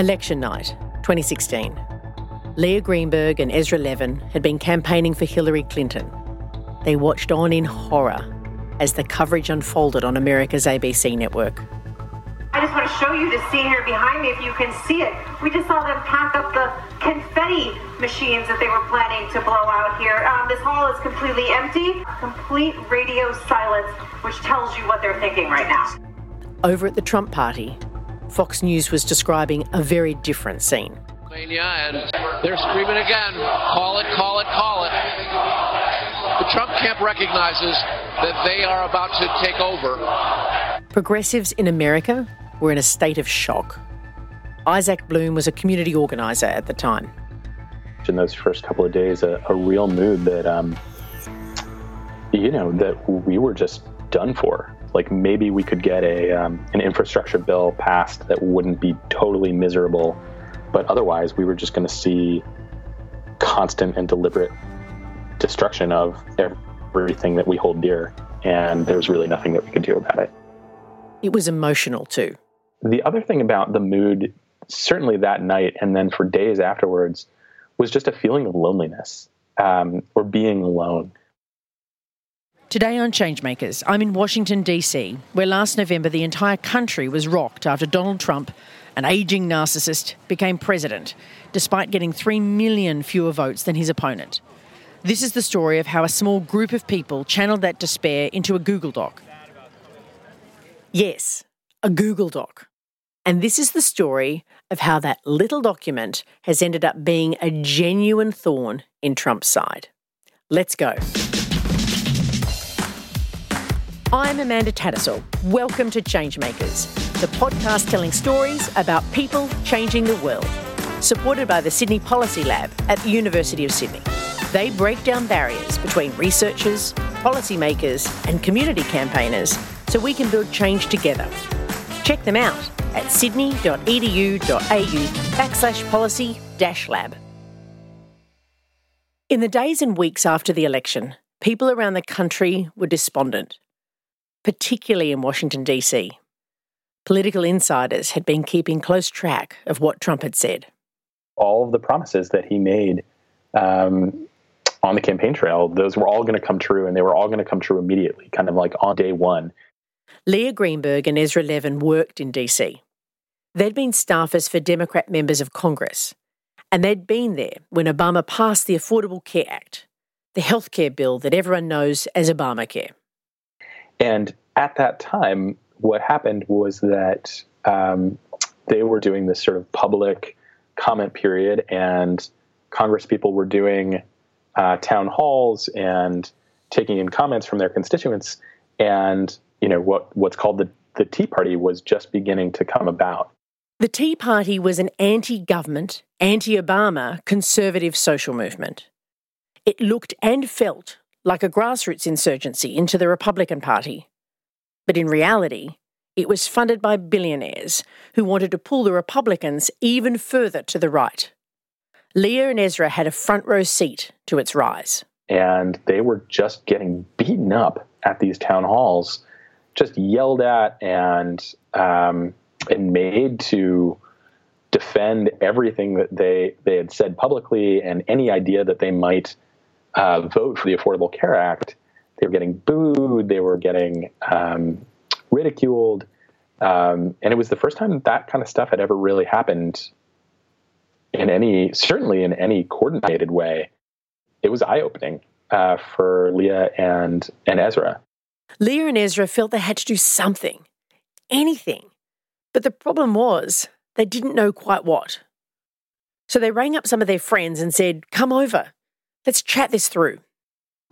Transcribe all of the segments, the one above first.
Election night, 2016. Leah Greenberg and Ezra Levin had been campaigning for Hillary Clinton. They watched on in horror as the coverage unfolded on America's ABC network. I just want to show you the scene here behind me if you can see it. We just saw them pack up the confetti machines that they were planning to blow out here. Um, this hall is completely empty, complete radio silence, which tells you what they're thinking right now. Over at the Trump party, Fox News was describing a very different scene. And they're screaming again call it, call it, call it. The Trump camp recognizes that they are about to take over. Progressives in America were in a state of shock. Isaac Bloom was a community organiser at the time. In those first couple of days, a, a real mood that, um, you know, that we were just done for. Like maybe we could get a um, an infrastructure bill passed that wouldn't be totally miserable, but otherwise we were just going to see constant and deliberate destruction of everything that we hold dear, and there was really nothing that we could do about it. It was emotional too. The other thing about the mood, certainly that night and then for days afterwards, was just a feeling of loneliness um, or being alone. Today on Changemakers, I'm in Washington, D.C., where last November the entire country was rocked after Donald Trump, an aging narcissist, became president, despite getting 3 million fewer votes than his opponent. This is the story of how a small group of people channeled that despair into a Google Doc. Yes, a Google Doc. And this is the story of how that little document has ended up being a genuine thorn in Trump's side. Let's go. I'm Amanda Tattersall. Welcome to Changemakers, the podcast telling stories about people changing the world. Supported by the Sydney Policy Lab at the University of Sydney. They break down barriers between researchers, policymakers, and community campaigners so we can build change together. Check them out at sydney.edu.au backslash policy dash lab. In the days and weeks after the election, people around the country were despondent particularly in Washington, D.C. Political insiders had been keeping close track of what Trump had said. All of the promises that he made um, on the campaign trail, those were all going to come true, and they were all going to come true immediately, kind of like on day one. Leah Greenberg and Ezra Levin worked in D.C. They'd been staffers for Democrat members of Congress, and they'd been there when Obama passed the Affordable Care Act, the healthcare bill that everyone knows as Obamacare. And at that time, what happened was that um, they were doing this sort of public comment period, and Congress people were doing uh, town halls and taking in comments from their constituents. And you know what what's called the the Tea Party was just beginning to come about. The Tea Party was an anti-government, anti-Obama conservative social movement. It looked and felt like a grassroots insurgency into the Republican Party. But in reality, it was funded by billionaires who wanted to pull the Republicans even further to the right. Leah and Ezra had a front row seat to its rise. And they were just getting beaten up at these town halls, just yelled at and um, and made to defend everything that they they had said publicly and any idea that they might uh, vote for the Affordable Care Act, they were getting booed, they were getting um, ridiculed. Um, and it was the first time that kind of stuff had ever really happened in any, certainly in any coordinated way. It was eye opening uh, for Leah and, and Ezra. Leah and Ezra felt they had to do something, anything. But the problem was they didn't know quite what. So they rang up some of their friends and said, Come over. Let's chat this through.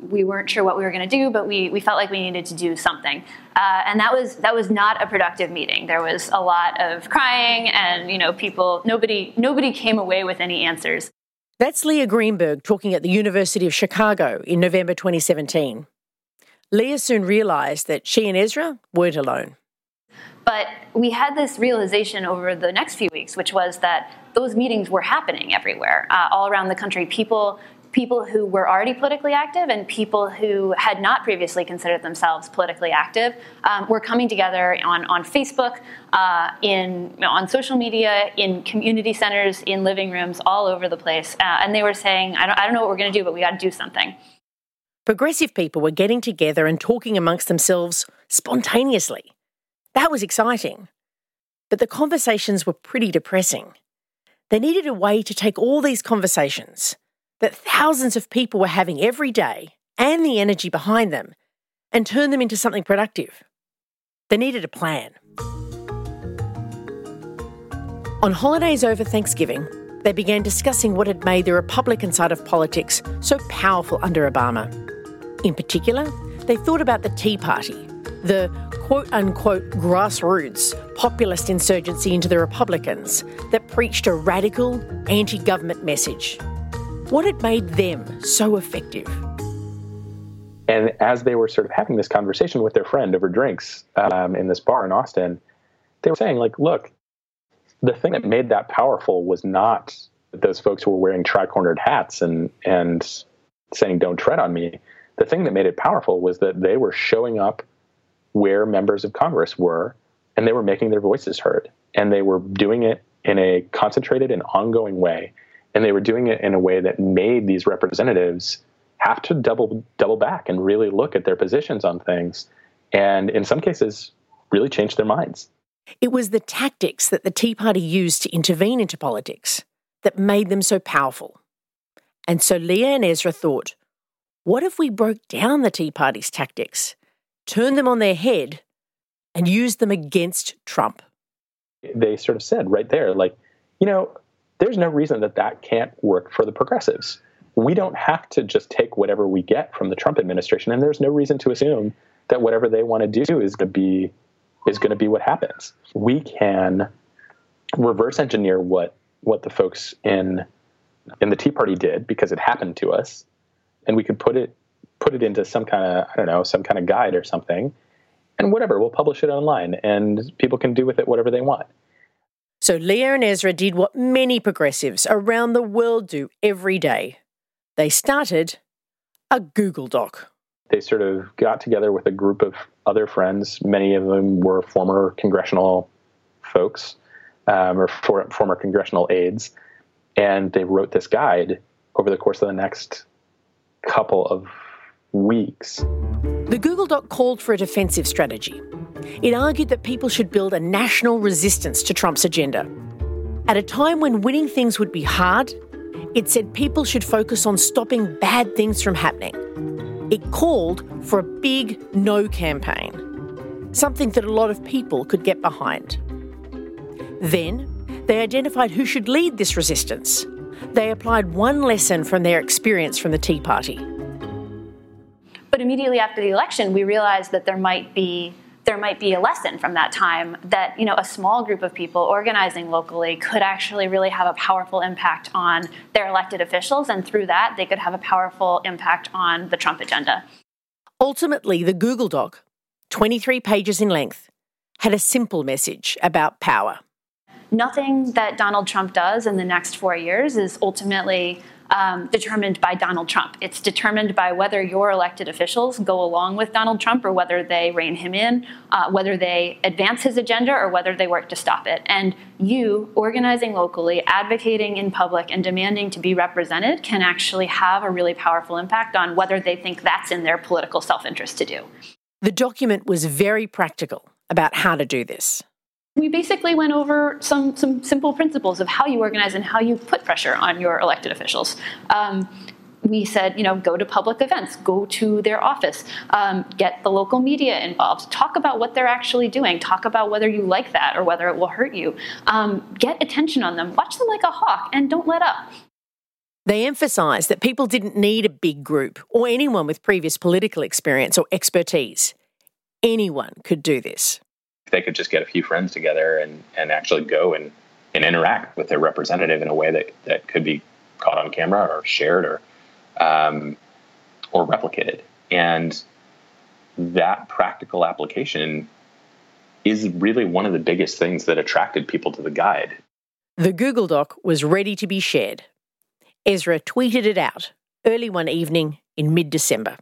We weren't sure what we were going to do, but we, we felt like we needed to do something, uh, and that was that was not a productive meeting. There was a lot of crying, and you know, people nobody nobody came away with any answers. That's Leah Greenberg talking at the University of Chicago in November 2017. Leah soon realised that she and Ezra weren't alone. But we had this realization over the next few weeks, which was that those meetings were happening everywhere, uh, all around the country. People people who were already politically active and people who had not previously considered themselves politically active um, were coming together on, on Facebook, uh, in you know, on social media, in community centers, in living rooms, all over the place. Uh, and they were saying, I don't, I don't know what we're going to do, but we got to do something. Progressive people were getting together and talking amongst themselves spontaneously. That was exciting. But the conversations were pretty depressing. They needed a way to take all these conversations that thousands of people were having every day and the energy behind them and turn them into something productive. They needed a plan. On holidays over Thanksgiving, they began discussing what had made the Republican side of politics so powerful under Obama. In particular, they thought about the Tea Party, the quote unquote grassroots populist insurgency into the Republicans that preached a radical, anti government message. What had made them so effective? And as they were sort of having this conversation with their friend over drinks um, in this bar in Austin, they were saying, like, look, the thing that made that powerful was not those folks who were wearing tri-cornered hats and and saying "Don't tread on me." The thing that made it powerful was that they were showing up where members of Congress were, and they were making their voices heard, and they were doing it in a concentrated and ongoing way, and they were doing it in a way that made these representatives have to double double back and really look at their positions on things, and in some cases, really change their minds. It was the tactics that the Tea Party used to intervene into politics that made them so powerful. And so Leah and Ezra thought, what if we broke down the Tea Party's tactics, turned them on their head, and used them against Trump? They sort of said right there, like, you know, there's no reason that that can't work for the progressives. We don't have to just take whatever we get from the Trump administration, and there's no reason to assume that whatever they want to do is going to be is going to be what happens. We can reverse engineer what what the folks in in the Tea Party did because it happened to us, and we could put it put it into some kind of I don't know some kind of guide or something, and whatever we'll publish it online, and people can do with it whatever they want. So Leah and Ezra did what many progressives around the world do every day. They started a Google Doc they sort of got together with a group of other friends. Many of them were former congressional folks um, or for, former congressional aides, and they wrote this guide over the course of the next couple of weeks. The Google Doc called for a defensive strategy. It argued that people should build a national resistance to Trump's agenda. At a time when winning things would be hard, it said people should focus on stopping bad things from happening it called for a big no campaign, something that a lot of people could get behind. Then, they identified who should lead this resistance. They applied one lesson from their experience from the Tea Party. But immediately after the election, we realized that there might be there might be a lesson from that time that you know a small group of people organizing locally could actually really have a powerful impact on their elected officials and through that they could have a powerful impact on the Trump agenda. Ultimately, the Google Doc, 23 pages in length, had a simple message about power. Nothing that Donald Trump does in the next 4 years is ultimately um, determined by Donald Trump. It's determined by whether your elected officials go along with Donald Trump or whether they rein him in, uh, whether they advance his agenda or whether they work to stop it. And you, organizing locally, advocating in public, and demanding to be represented can actually have a really powerful impact on whether they think that's in their political self interest to do. The document was very practical about how to do this we basically went over some, some simple principles of how you organize and how you put pressure on your elected officials. Um, we said, you know, go to public events, go to their office, um, get the local media involved, talk about what they're actually doing, talk about whether you like that or whether it will hurt you. Um, get attention on them, watch them like a hawk, and don't let up. They emphasised that people didn't need a big group or anyone with previous political experience or expertise. Anyone could do this they could just get a few friends together and, and actually go and, and interact with their representative in a way that, that could be caught on camera or shared or um, or replicated. And that practical application is really one of the biggest things that attracted people to the guide. The Google Doc was ready to be shared. Ezra tweeted it out early one evening in mid December.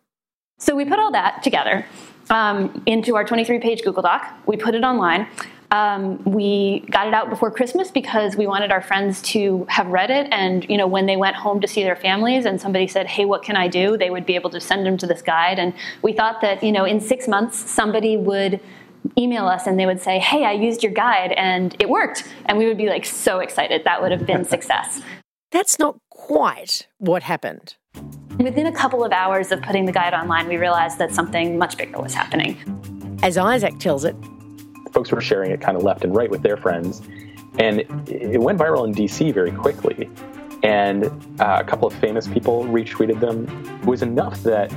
So we put all that together um, into our 23 page Google Doc. We put it online. Um, we got it out before Christmas because we wanted our friends to have read it, and you know, when they went home to see their families, and somebody said, "Hey, what can I do?" they would be able to send them to this guide. And we thought that you know, in six months, somebody would email us and they would say, "Hey, I used your guide and it worked," and we would be like so excited. That would have been success. That's not quite what happened. Within a couple of hours of putting the guide online, we realized that something much bigger was happening. As Isaac tells it, folks were sharing it kind of left and right with their friends. And it went viral in DC very quickly. And uh, a couple of famous people retweeted them. It was enough that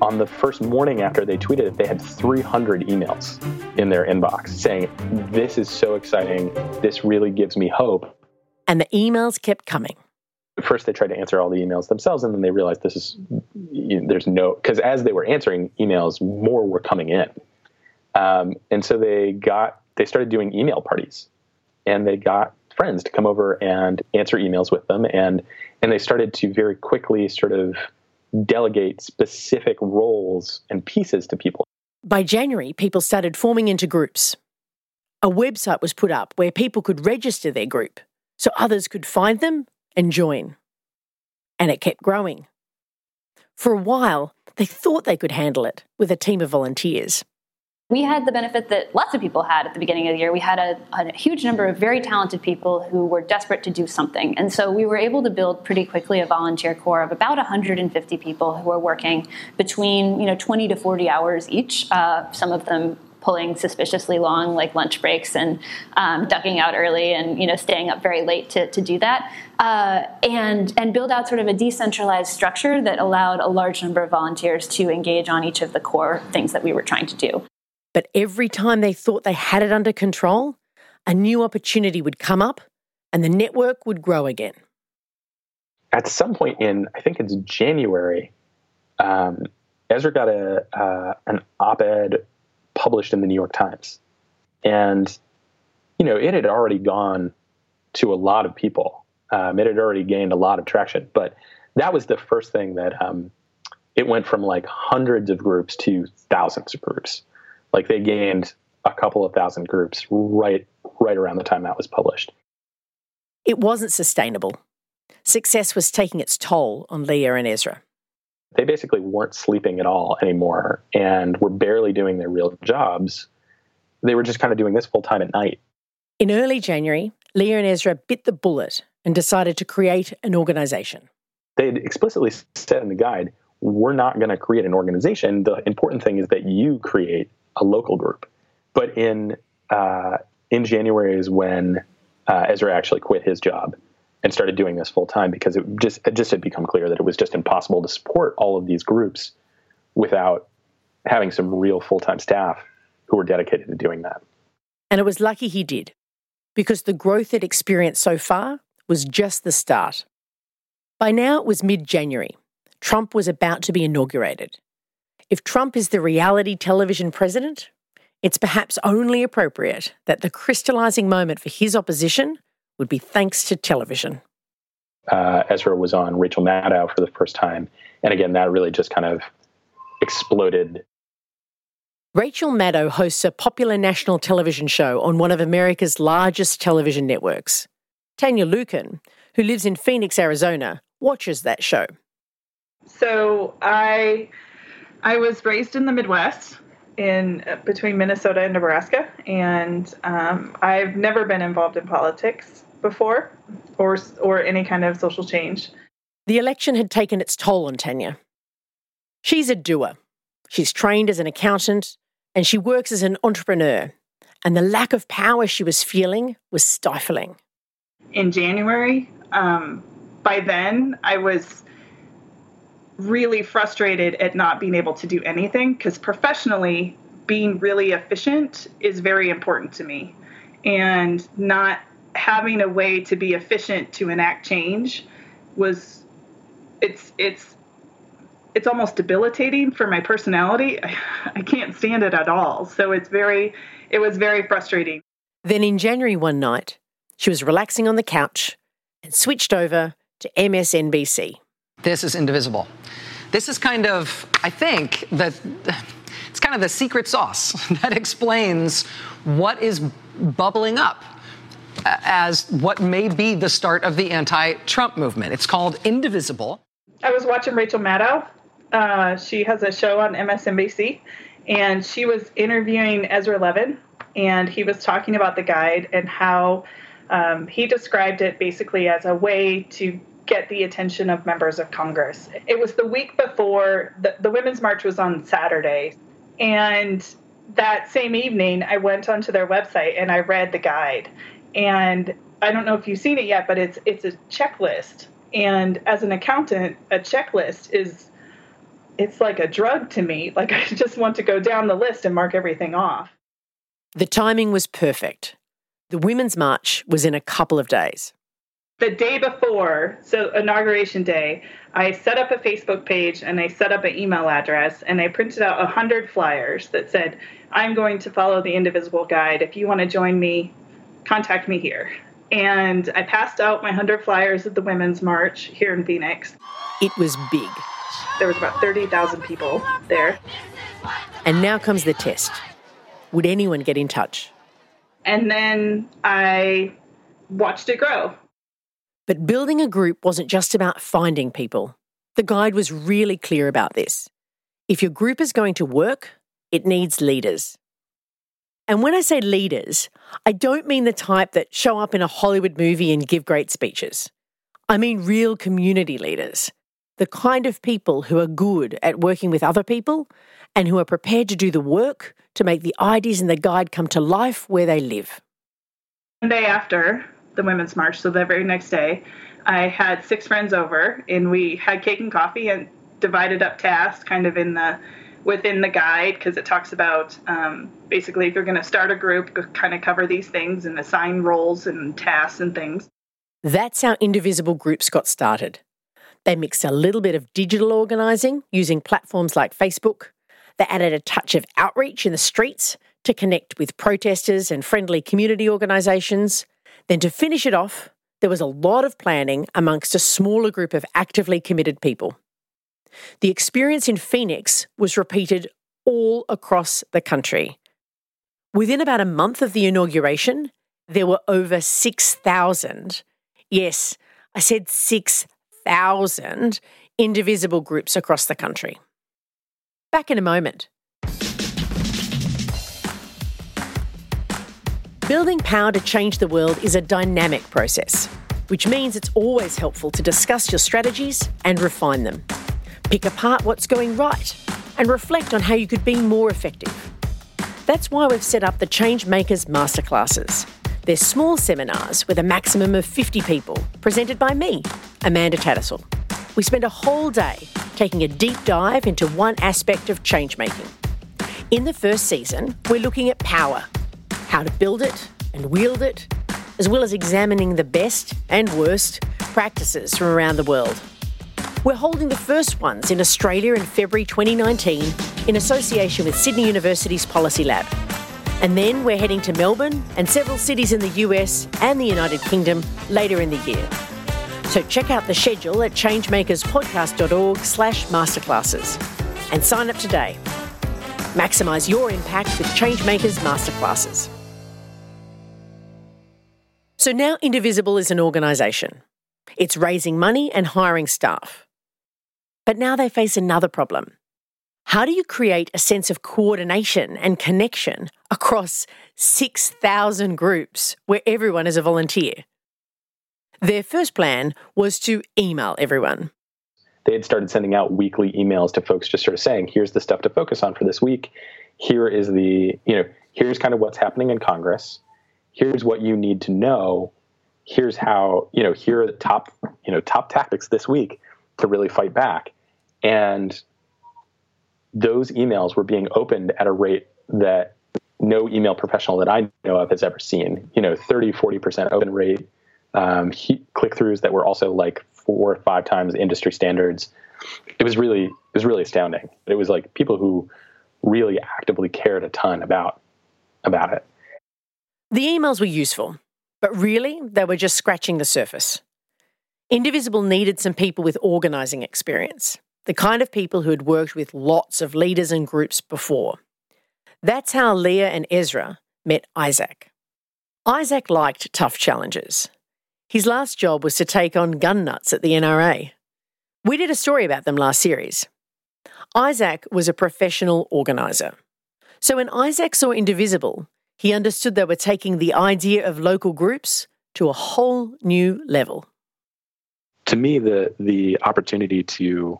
on the first morning after they tweeted it, they had 300 emails in their inbox saying, This is so exciting. This really gives me hope. And the emails kept coming first they tried to answer all the emails themselves and then they realized this is you know, there's no because as they were answering emails more were coming in. Um, and so they got they started doing email parties and they got friends to come over and answer emails with them and and they started to very quickly sort of delegate specific roles and pieces to people. By january people started forming into groups. A website was put up where people could register their group so others could find them and join. And it kept growing. For a while, they thought they could handle it with a team of volunteers. We had the benefit that lots of people had at the beginning of the year. We had a, a, huge number of very talented people who were desperate to do something. And so we were able to build pretty quickly a volunteer corps of about 150 people who were working between you know 20 to 40 hours each, uh, some of them pulling suspiciously long like lunch breaks and um, ducking out early and you know staying up very late to, to do that. Uh, and and build out sort of a decentralized structure that allowed a large number of volunteers to engage on each of the core things that we were trying to do. But every time they thought they had it under control a new opportunity would come up and the network would grow again. At some point in i think it's january um, Ezra got a uh, an op-ed published in the New York Times. And, you know, it had already gone to a lot of people. Um, it had already gained a lot of traction. But that was the first thing that um, it went from like hundreds of groups to thousands of groups. Like they gained a couple of thousand groups right right around the time that was published. It wasn't sustainable. Success was taking its toll on Leah and Ezra they basically weren't sleeping at all anymore and were barely doing their real jobs. They were just kind of doing this full time at night. In early January, Leah and Ezra bit the bullet and decided to create an organization. They had explicitly said in the guide, we're not going to create an organization. The important thing is that you create a local group. But in uh, in January is when uh, Ezra actually quit his job and started doing this full time because it just it just had become clear that it was just impossible to support all of these groups without having some real full time staff who were dedicated to doing that. And it was lucky he did, because the growth it experienced so far was just the start. By now it was mid January. Trump was about to be inaugurated. If Trump is the reality television president, it's perhaps only appropriate that the crystallizing moment for his opposition would be thanks to television. Uh, Ezra was on Rachel Maddow for the first time. And again, that really just kind of exploded. Rachel Maddow hosts a popular national television show on one of America's largest television networks. Tanya Lukin, who lives in Phoenix, Arizona, watches that show. So I I was raised in the Midwest in uh, between Minnesota and Nebraska, and um, I've never been involved in politics before, or or any kind of social change. The election had taken its toll on Tanya. She's a doer. She's trained as an accountant, and she works as an entrepreneur. And the lack of power she was feeling was stifling. In January, um, by then I was really frustrated at not being able to do anything because professionally, being really efficient is very important to me. And not having a way to be efficient to enact change was it's it's it's almost debilitating for my personality. I, I can't stand it at all. So it's very it was very frustrating. Then in January one night, she was relaxing on the couch and switched over to MSNBC. This is indivisible. This is kind of, I think, that it's kind of the secret sauce that explains what is bubbling up as what may be the start of the anti Trump movement. It's called Indivisible. I was watching Rachel Maddow. Uh, she has a show on MSNBC, and she was interviewing Ezra Levin, and he was talking about the guide and how um, he described it basically as a way to get the attention of members of Congress. It was the week before the, the Women's March was on Saturday. And that same evening, I went onto their website and I read the guide. And I don't know if you've seen it yet, but it's it's a checklist. And as an accountant, a checklist is it's like a drug to me. Like I just want to go down the list and mark everything off. The timing was perfect. The Women's March was in a couple of days the day before, so inauguration day, I set up a Facebook page and I set up an email address and I printed out 100 flyers that said, I'm going to follow the Indivisible Guide. If you want to join me, contact me here. And I passed out my 100 flyers at the Women's March here in Phoenix. It was big. There was about 30,000 people there. And now comes the test. Would anyone get in touch? And then I watched it grow. But building a group wasn't just about finding people. The guide was really clear about this. If your group is going to work, it needs leaders. And when I say leaders, I don't mean the type that show up in a Hollywood movie and give great speeches. I mean real community leaders, the kind of people who are good at working with other people and who are prepared to do the work to make the ideas in the guide come to life where they live. The day after, the Women's March. So the very next day, I had six friends over, and we had cake and coffee and divided up tasks, kind of in the within the guide because it talks about um, basically if you're going to start a group, kind of cover these things and assign roles and tasks and things. That's how Indivisible groups got started. They mixed a little bit of digital organising using platforms like Facebook. They added a touch of outreach in the streets to connect with protesters and friendly community organisations. Then, to finish it off, there was a lot of planning amongst a smaller group of actively committed people. The experience in Phoenix was repeated all across the country. Within about a month of the inauguration, there were over 6,000, yes, I said 6,000 indivisible groups across the country. Back in a moment. Building power to change the world is a dynamic process, which means it's always helpful to discuss your strategies and refine them. Pick apart what's going right and reflect on how you could be more effective. That's why we've set up the Changemakers Masterclasses. They're small seminars with a maximum of 50 people, presented by me, Amanda Tattersall. We spend a whole day taking a deep dive into one aspect of changemaking. In the first season, we're looking at power how to build it and wield it, as well as examining the best and worst practices from around the world. We're holding the first ones in Australia in February 2019 in association with Sydney University's Policy Lab. And then we're heading to Melbourne and several cities in the US and the United Kingdom later in the year. So check out the schedule at changemakerspodcast.org slash masterclasses and sign up today. Maximise your impact with Changemakers Masterclasses. So now Indivisible is an organisation. It's raising money and hiring staff. But now they face another problem. How do you create a sense of coordination and connection across 6,000 groups where everyone is a volunteer? Their first plan was to email everyone. They had started sending out weekly emails to folks just sort of saying, here's the stuff to focus on for this week. Here is the, you know, here's kind of what's happening in Congress here's what you need to know. Here's how you know here are the top you know top tactics this week to really fight back. And those emails were being opened at a rate that no email professional that i know of has ever seen. You know 30 40% open rate um, click-throughs that were also like four or five times industry standards. It was really it was really astounding. It was like people who really actively cared a ton about about it the emails were useful, but really, they were just scratching the surface. Indivisible needed some people with organising experience, the kind of people who had worked with lots of leaders and groups before. That's how Leah and Ezra met Isaac. Isaac liked tough challenges. His last job was to take on gun nuts at the NRA. We did a story about them last series. Isaac was a professional organiser. So when Isaac saw Indivisible, he understood they were taking the idea of local groups to a whole new level. To me, the the opportunity to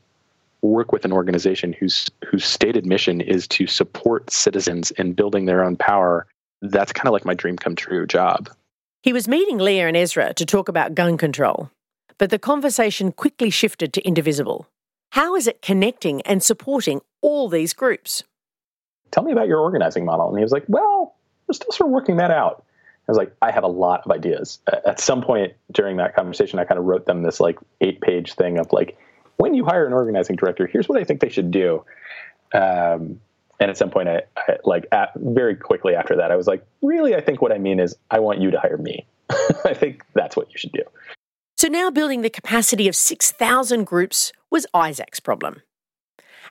work with an organization whose whose stated mission is to support citizens in building their own power, that's kind of like my dream come true job. He was meeting Leah and Ezra to talk about gun control, but the conversation quickly shifted to Indivisible. How is it connecting and supporting all these groups? Tell me about your organizing model. And he was like, Well, still sort of working that out. I was like, I have a lot of ideas. At some point during that conversation, I kind of wrote them this like eight page thing of like, when you hire an organizing director, here's what I think they should do. Um, and at some point, I, I like at, very quickly after that, I was like, really, I think what I mean is I want you to hire me. I think that's what you should do. So now building the capacity of 6,000 groups was Isaac's problem.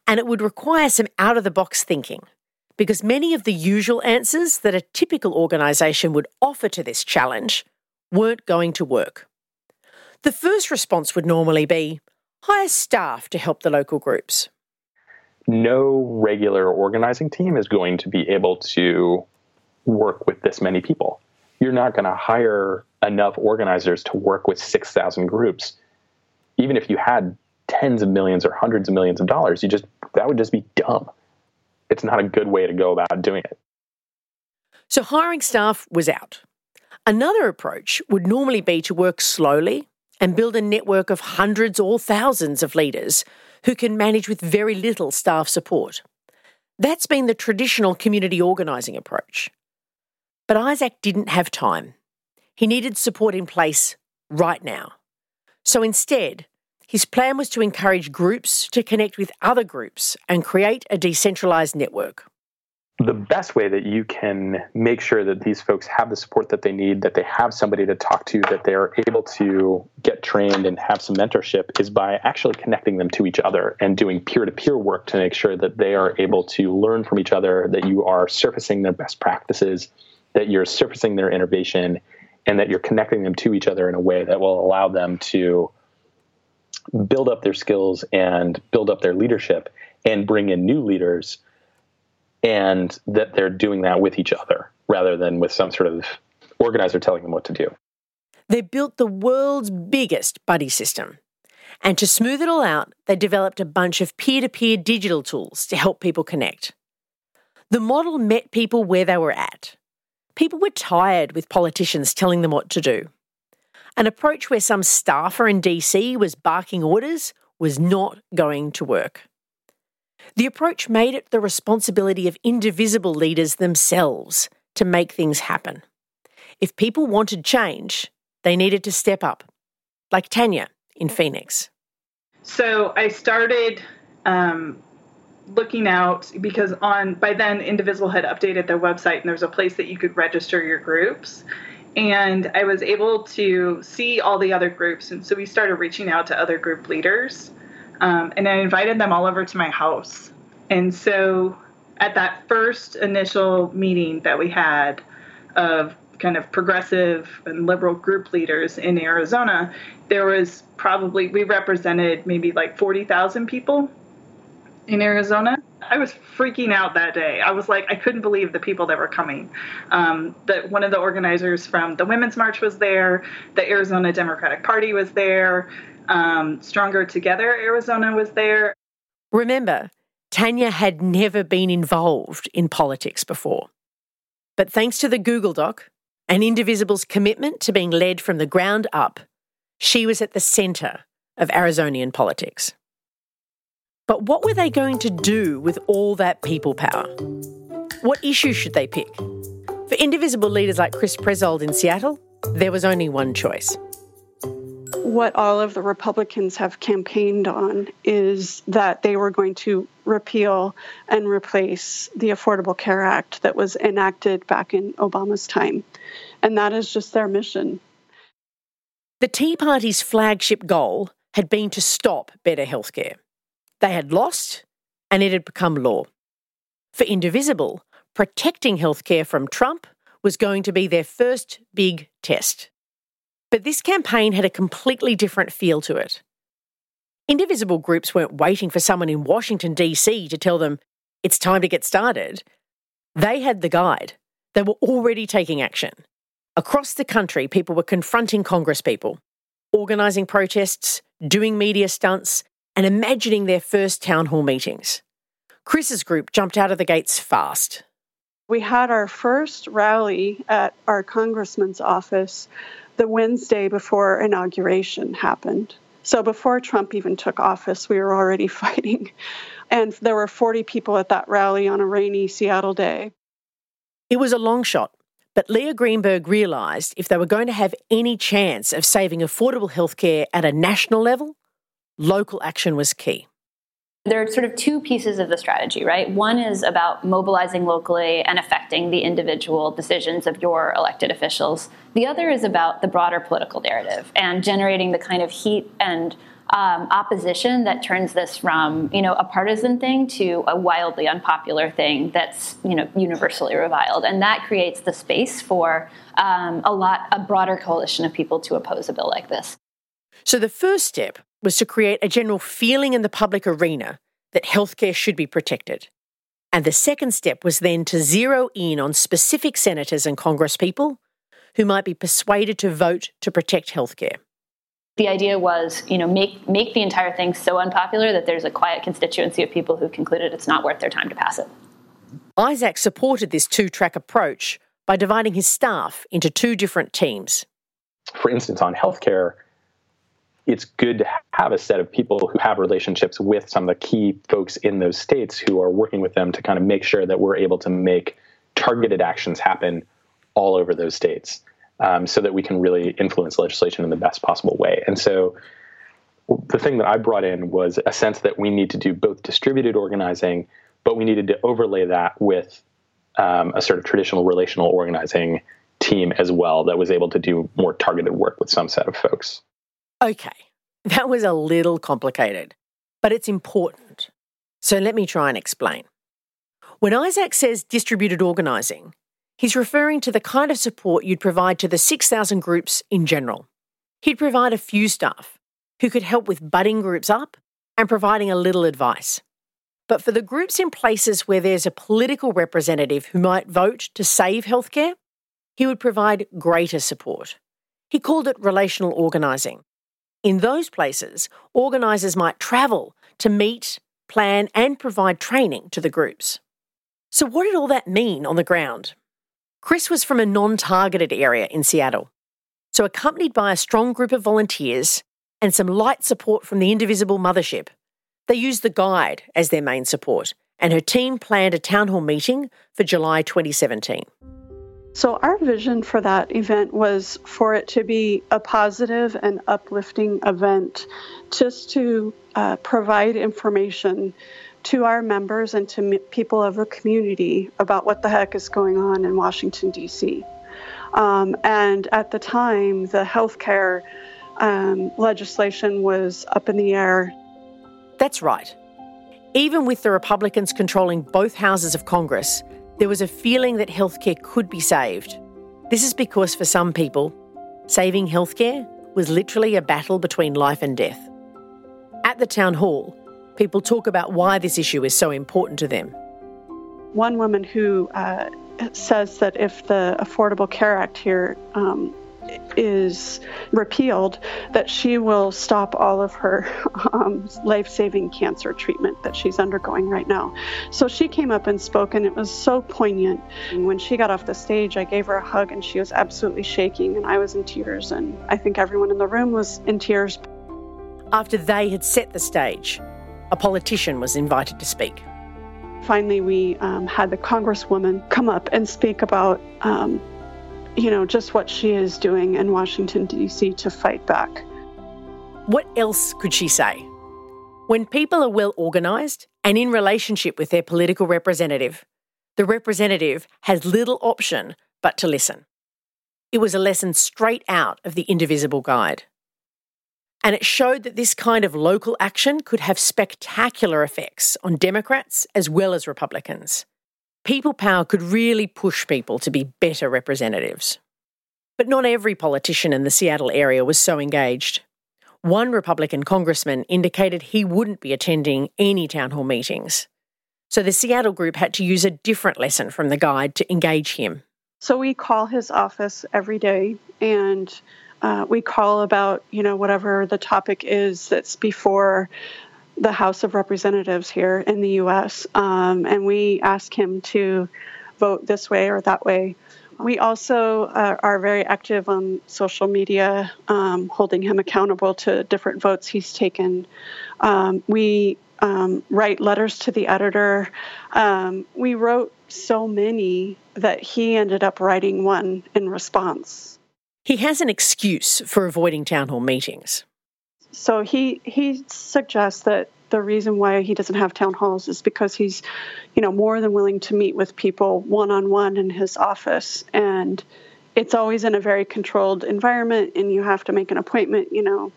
And it would require some out of the box thinking because many of the usual answers that a typical organisation would offer to this challenge weren't going to work. The first response would normally be hire staff to help the local groups. No regular organizing team is going to be able to work with this many people. You're not going to hire enough organizers to work with 6,000 groups. Even if you had tens of millions or hundreds of millions of dollars, you just that would just be dumb. It's not a good way to go about doing it. So hiring staff was out. Another approach would normally be to work slowly and build a network of hundreds or thousands of leaders who can manage with very little staff support. That's been the traditional community organising approach. But Isaac didn't have time. He needed support in place right now. So instead, his plan was to encourage groups to connect with other groups and create a decentralised network. The best way that you can make sure that these folks have the support that they need, that they have somebody to talk to, that they're able to get trained and have some mentorship is by actually connecting them to each other and doing peer to peer work to make sure that they are able to learn from each other, that you are surfacing their best practices, that you're surfacing their innovation, and that you're connecting them to each other in a way that will allow them to build up their skills and build up their leadership and bring in new leaders and that they're doing that with each other rather than with some sort of organizer telling them what to do. They built the world's biggest buddy system. And to smooth it all out, they developed a bunch of peer to peer digital tools to help people connect. The model met people where they were at. People were tired with politicians telling them what to do. An approach where some staffer in DC was barking orders was not going to work. The approach made it the responsibility of indivisible leaders themselves to make things happen. If people wanted change, they needed to step up, like Tanya in Phoenix. So I started um, looking out because on by then Indivisible had updated their website and there was a place that you could register your groups. And I was able to see all the other groups, and so we started reaching out to other group leaders um, and I invited them all over to my house. And so at that first initial meeting that we had of kind of progressive and liberal group leaders in Arizona, there was probably, we represented maybe like 40,000 people in Arizona. I was freaking out that day. I was like, I couldn't believe the people that were coming. Um, that one of the organizers from the Women's March was there. The Arizona Democratic Party was there. Um, Stronger Together Arizona was there. Remember, Tanya had never been involved in politics before. But thanks to the Google Doc and Indivisible's commitment to being led from the ground up, she was at the centre of Arizonian politics. But what were they going to do with all that people power? What issues should they pick? For indivisible leaders like Chris Prezold in Seattle, there was only one choice what all of the Republicans have campaigned on is that they were going to repeal and replace the Affordable Care Act that was enacted back in Obama's time. And that is just their mission. The Tea Party's flagship goal had been to stop better healthcare. They had lost, and it had become law. For Indivisible, protecting healthcare from Trump was going to be their first big test. But this campaign had a completely different feel to it. Indivisible groups weren't waiting for someone in Washington, D.C. to tell them it's time to get started. They had the guide. They were already taking action. Across the country, people were confronting congresspeople, organising protests, doing media stunts, and imagining their first town hall meetings. Chris's group jumped out of the gates fast. We had our first rally at our congressman's office the Wednesday before inauguration happened. So before Trump even took office, we were already fighting. And there were 40 people at that rally on a rainy Seattle day. It was a long shot, but Leah Greenberg realised if they were going to have any chance of saving affordable healthcare at a national level, local action was key. There are sort of two pieces of the strategy, right? One is about mobilizing locally and affecting the individual decisions of your elected officials. The other is about the broader political narrative and generating the kind of heat and um, opposition that turns this from you know a partisan thing to a wildly unpopular thing that's you know universally reviled, and that creates the space for um, a lot a broader coalition of people to oppose a bill like this. So the first step was to create a general feeling in the public arena that healthcare should be protected. And the second step was then to zero in on specific senators and congresspeople who might be persuaded to vote to protect healthcare. The idea was, you know, make make the entire thing so unpopular that there's a quiet constituency of people who concluded it's not worth their time to pass it. Isaac supported this two-track approach by dividing his staff into two different teams. For instance, on healthcare, it's good to have a set of people who have relationships with some of the key folks in those states who are working with them to kind of make sure that we're able to make targeted actions happen all over those states um, so that we can really influence legislation in the best possible way. And so the thing that I brought in was a sense that we need to do both distributed organizing, but we needed to overlay that with um, a sort of traditional relational organizing team as well that was able to do more targeted work with some set of folks. Okay, that was a little complicated, but it's important. So let me try and explain. When Isaac says distributed organising, he's referring to the kind of support you'd provide to the 6,000 groups in general. He'd provide a few staff who could help with budding groups up and providing a little advice. But for the groups in places where there's a political representative who might vote to save healthcare, he would provide greater support. He called it relational organising, in those places, organisers might travel to meet, plan, and provide training to the groups. So, what did all that mean on the ground? Chris was from a non targeted area in Seattle. So, accompanied by a strong group of volunteers and some light support from the Indivisible mothership, they used the guide as their main support, and her team planned a town hall meeting for July 2017. So, our vision for that event was for it to be a positive and uplifting event, just to uh, provide information to our members and to people of the community about what the heck is going on in Washington, D.C. Um, and at the time, the healthcare um, legislation was up in the air. That's right. Even with the Republicans controlling both houses of Congress, there was a feeling that healthcare could be saved. This is because for some people, saving healthcare was literally a battle between life and death. At the town hall, people talk about why this issue is so important to them. One woman who uh, says that if the Affordable Care Act here um, is repealed, that she will stop all of her um, life saving cancer treatment that she's undergoing right now. So she came up and spoke, and it was so poignant. And when she got off the stage, I gave her a hug, and she was absolutely shaking, and I was in tears, and I think everyone in the room was in tears. After they had set the stage, a politician was invited to speak. Finally, we um, had the Congresswoman come up and speak about um, you know, just what she is doing in Washington, D.C. to fight back. What else could she say? When people are well organised and in relationship with their political representative, the representative has little option but to listen. It was a lesson straight out of the Indivisible Guide. And it showed that this kind of local action could have spectacular effects on Democrats as well as Republicans. People power could really push people to be better representatives. But not every politician in the Seattle area was so engaged. One Republican congressman indicated he wouldn't be attending any town hall meetings. So the Seattle group had to use a different lesson from the guide to engage him. So we call his office every day and uh, we call about, you know, whatever the topic is that's before the House of Representatives here in the US. Um, and we ask him to vote this way or that way. We also uh, are very active on social media, um, holding him accountable to different votes he's taken. Um, we um, write letters to the editor. Um, we wrote so many that he ended up writing one in response. He has an excuse for avoiding town hall meetings. So he he suggests that the reason why he doesn't have town halls is because he's, you know, more than willing to meet with people one on one in his office, and it's always in a very controlled environment, and you have to make an appointment, you know,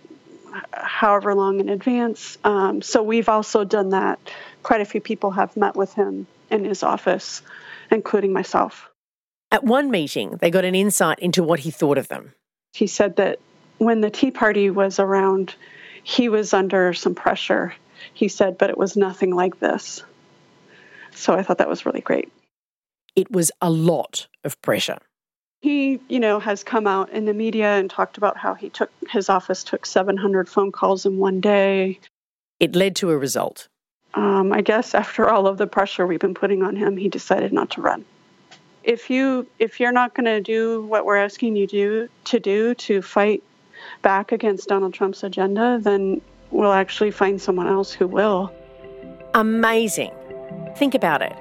however long in advance. Um, so we've also done that. Quite a few people have met with him in his office, including myself. At one meeting, they got an insight into what he thought of them. He said that when the Tea Party was around, he was under some pressure he said, but it was nothing like this. So I thought that was really great. It was a lot of pressure. He, you know, has come out in the media and talked about how he took his office took 700 phone calls in one day. It led to a result. Um, I guess after all of the pressure we've been putting on him, he decided not to run. If you if you're not going to do what we're asking you do to do to fight back against Donald Trump's agenda, then we'll actually find someone else who will. Amazing. Think about it.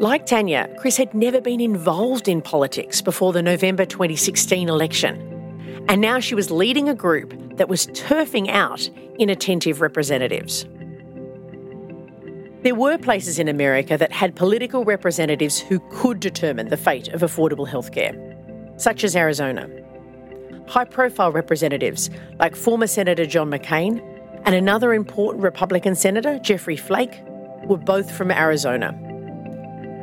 Like Tanya, Chris had never been involved in politics before the November 2016 election. And now she was leading a group that was turfing out inattentive representatives. There were places in America that had political representatives who could determine the fate of affordable healthcare, such as Arizona. High profile representatives like former Senator John McCain and another important Republican Senator, Jeffrey Flake, were both from Arizona.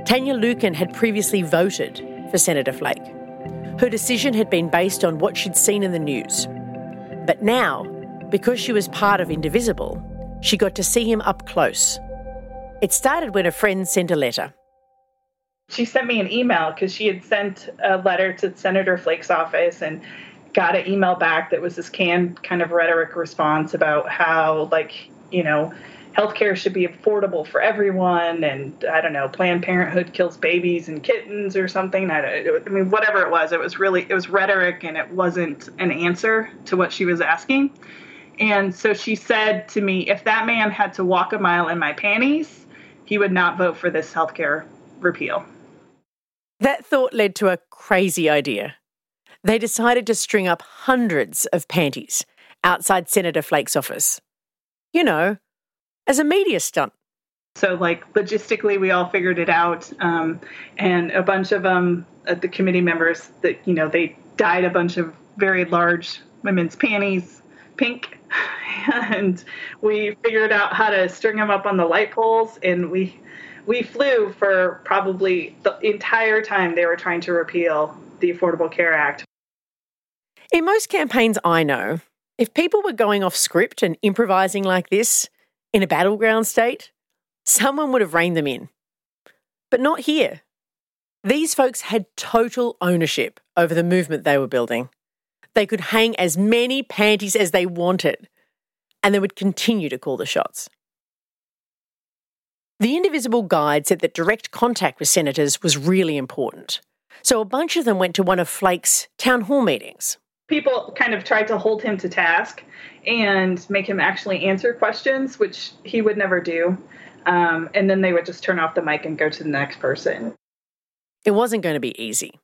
Tanya Lukin had previously voted for Senator Flake. Her decision had been based on what she'd seen in the news. But now, because she was part of Indivisible, she got to see him up close. It started when a friend sent a letter. She sent me an email because she had sent a letter to Senator Flake's office and got an email back that was this canned kind of rhetoric response about how like you know healthcare should be affordable for everyone and i don't know planned parenthood kills babies and kittens or something. I, I mean whatever it was it was really it was rhetoric and it wasn't an answer to what she was asking. And so she said to me if that man had to walk a mile in my panties he would not vote for this healthcare repeal. That thought led to a crazy idea they decided to string up hundreds of panties outside Senator Flake's office. You know, as a media stunt. So, like, logistically, we all figured it out. Um, and a bunch of them, uh, the committee members, that, you know, they dyed a bunch of very large women's panties pink. and we figured out how to string them up on the light poles. And we, we flew for probably the entire time they were trying to repeal the Affordable Care Act. In most campaigns I know, if people were going off script and improvising like this in a battleground state, someone would have reined them in. But not here. These folks had total ownership over the movement they were building. They could hang as many panties as they wanted, and they would continue to call the shots. The Indivisible Guide said that direct contact with senators was really important. So a bunch of them went to one of Flake's town hall meetings. People kind of tried to hold him to task and make him actually answer questions, which he would never do. Um, and then they would just turn off the mic and go to the next person. It wasn't going to be easy.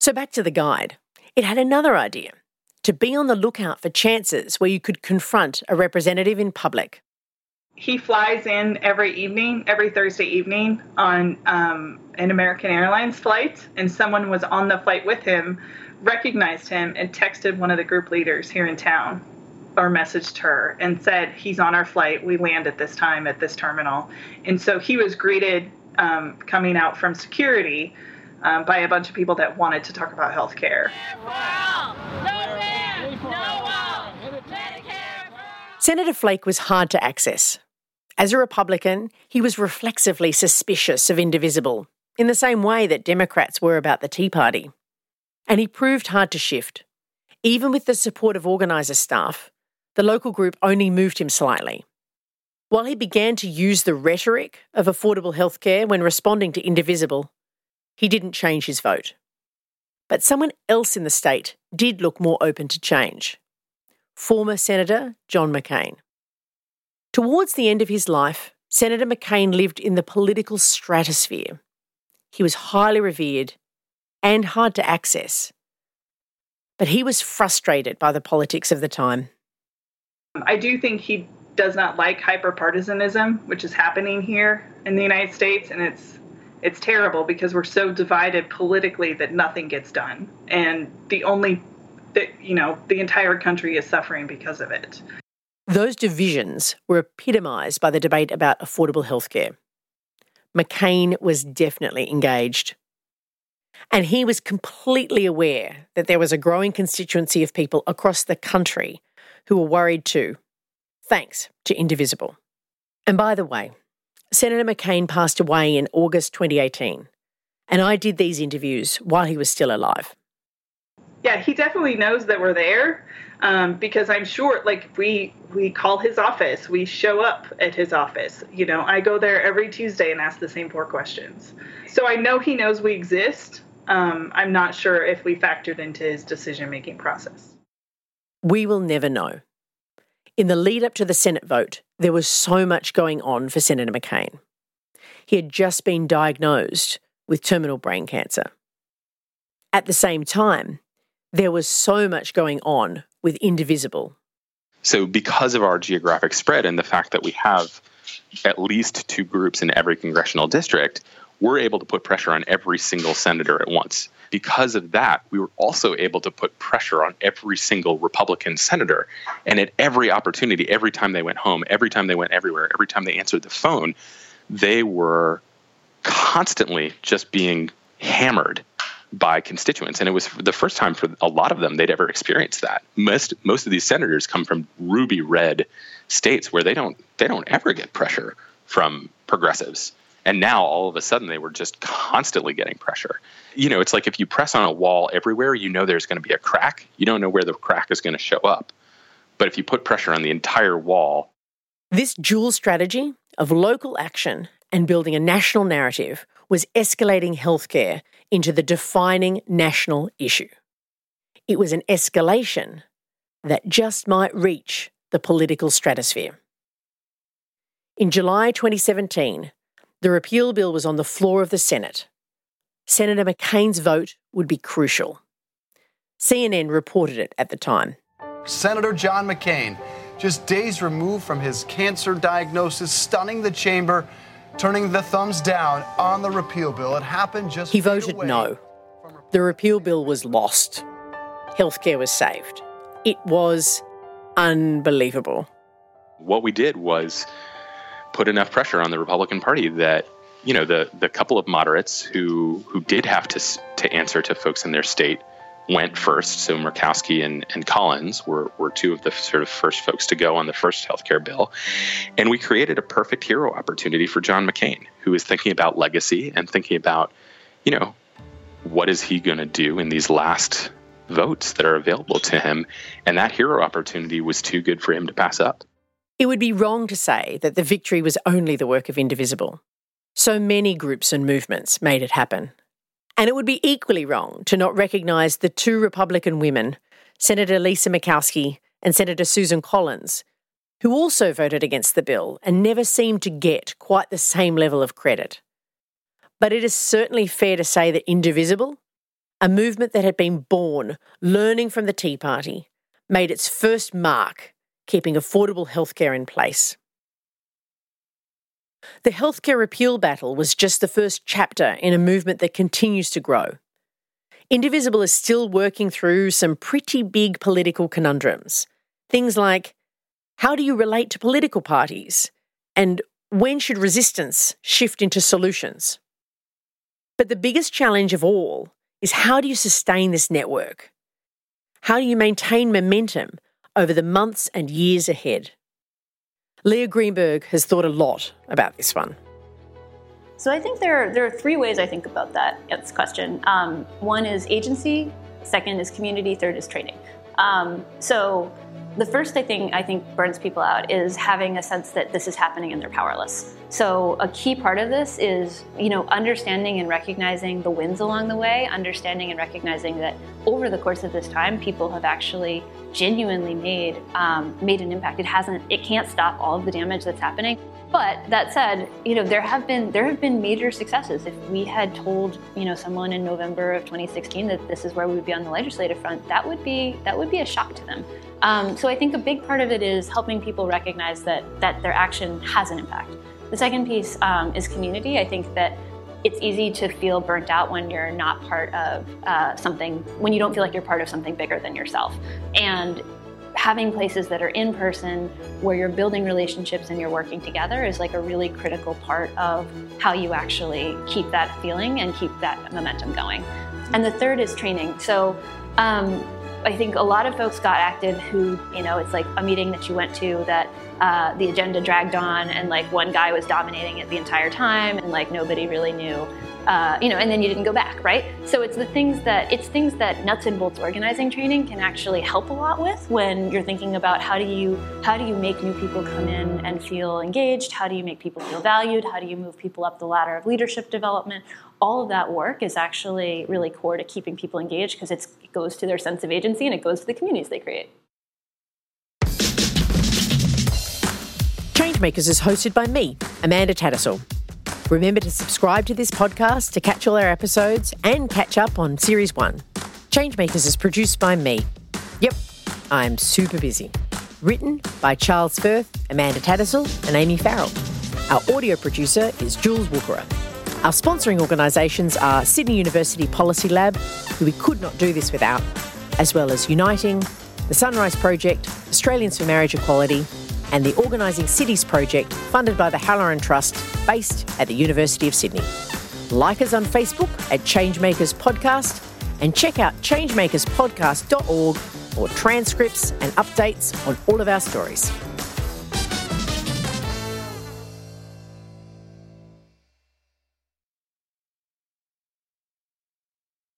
So back to the guide. It had another idea to be on the lookout for chances where you could confront a representative in public he flies in every evening, every Thursday evening on um, an American Airlines flight, and someone was on the flight with him, recognized him, and texted one of the group leaders here in town or messaged her and said, He's on our flight. We land at this time at this terminal. And so he was greeted um, coming out from security um, by a bunch of people that wanted to talk about health care. Senator Flake was hard to access. As a Republican, he was reflexively suspicious of Indivisible, in the same way that Democrats were about the Tea Party. And he proved hard to shift. Even with the support of organiser staff, the local group only moved him slightly. While he began to use the rhetoric of affordable healthcare when responding to Indivisible, he didn't change his vote. But someone else in the state did look more open to change former Senator John McCain. Towards the end of his life, Senator McCain lived in the political stratosphere. He was highly revered and hard to access. But he was frustrated by the politics of the time. I do think he does not like hyperpartisanism, which is happening here in the United States, and it's it's terrible because we're so divided politically that nothing gets done, and the only that you know the entire country is suffering because of it. Those divisions were epitomised by the debate about affordable healthcare. McCain was definitely engaged. And he was completely aware that there was a growing constituency of people across the country who were worried too, thanks to Indivisible. And by the way, Senator McCain passed away in August 2018, and I did these interviews while he was still alive yeah, he definitely knows that we're there um, because I'm sure, like we we call his office, we show up at his office. You know, I go there every Tuesday and ask the same four questions. So I know he knows we exist. Um, I'm not sure if we factored into his decision making process. We will never know. In the lead up to the Senate vote, there was so much going on for Senator McCain. He had just been diagnosed with terminal brain cancer. At the same time, there was so much going on with Indivisible. So, because of our geographic spread and the fact that we have at least two groups in every congressional district, we're able to put pressure on every single senator at once. Because of that, we were also able to put pressure on every single Republican senator. And at every opportunity, every time they went home, every time they went everywhere, every time they answered the phone, they were constantly just being hammered by constituents. And it was the first time for a lot of them they'd ever experienced that. Most most of these senators come from ruby red states where they don't they don't ever get pressure from progressives. And now all of a sudden they were just constantly getting pressure. You know, it's like if you press on a wall everywhere, you know there's going to be a crack. You don't know where the crack is going to show up. But if you put pressure on the entire wall, this dual strategy of local action and building a national narrative was escalating healthcare into the defining national issue. It was an escalation that just might reach the political stratosphere. In July 2017, the repeal bill was on the floor of the Senate. Senator McCain's vote would be crucial. CNN reported it at the time. Senator John McCain, just days removed from his cancer diagnosis, stunning the chamber turning the thumbs down on the repeal bill. It happened just. He voted no. The repeal bill was lost. Healthcare was saved. It was unbelievable. What we did was put enough pressure on the Republican Party that you know the the couple of moderates who who did have to to answer to folks in their state went first. So Murkowski and, and Collins were, were two of the sort of first folks to go on the first healthcare bill. And we created a perfect hero opportunity for John McCain, who is thinking about legacy and thinking about, you know, what is he going to do in these last votes that are available to him? And that hero opportunity was too good for him to pass up. It would be wrong to say that the victory was only the work of Indivisible. So many groups and movements made it happen. And it would be equally wrong to not recognise the two Republican women, Senator Lisa Murkowski and Senator Susan Collins, who also voted against the bill and never seemed to get quite the same level of credit. But it is certainly fair to say that Indivisible, a movement that had been born learning from the Tea Party, made its first mark keeping affordable healthcare in place. The healthcare repeal battle was just the first chapter in a movement that continues to grow. Indivisible is still working through some pretty big political conundrums. Things like how do you relate to political parties? And when should resistance shift into solutions? But the biggest challenge of all is how do you sustain this network? How do you maintain momentum over the months and years ahead? Leah Greenberg has thought a lot about this one. So I think there are, there are three ways I think about that this question. Um, one is agency, second is community, third is training. Um, so the first thing I think burns people out is having a sense that this is happening and they're powerless. So a key part of this is, you know, understanding and recognizing the wins along the way, understanding and recognizing that over the course of this time, people have actually genuinely made um, made an impact. It hasn't, it can't stop all of the damage that's happening. But that said, you know, there have been there have been major successes. If we had told, you know, someone in November of 2016 that this is where we would be on the legislative front, that would be that would be a shock to them. Um, so I think a big part of it is helping people recognize that that their action has an impact. The second piece um, is community. I think that it's easy to feel burnt out when you're not part of uh, something, when you don't feel like you're part of something bigger than yourself. And having places that are in person where you're building relationships and you're working together is like a really critical part of how you actually keep that feeling and keep that momentum going. And the third is training. So um, I think a lot of folks got active who, you know, it's like a meeting that you went to that uh, the agenda dragged on and like one guy was dominating it the entire time and like nobody really knew, uh, you know, and then you didn't go back, right? So it's the things that, it's things that nuts and bolts organizing training can actually help a lot with when you're thinking about how do you, how do you make new people come in and feel engaged? How do you make people feel valued? How do you move people up the ladder of leadership development? All of that work is actually really core to keeping people engaged because it goes to their sense of agency and it goes to the communities they create. Changemakers is hosted by me, Amanda Tattersall. Remember to subscribe to this podcast to catch all our episodes and catch up on Series 1. Changemakers is produced by me. Yep, I'm super busy. Written by Charles Firth, Amanda Tattersall, and Amy Farrell. Our audio producer is Jules Wookera. Our sponsoring organisations are Sydney University Policy Lab, who we could not do this without, as well as Uniting, the Sunrise Project, Australians for Marriage Equality, and the Organising Cities Project, funded by the Halloran Trust, based at the University of Sydney. Like us on Facebook at Changemakers Podcast, and check out changemakerspodcast.org for transcripts and updates on all of our stories.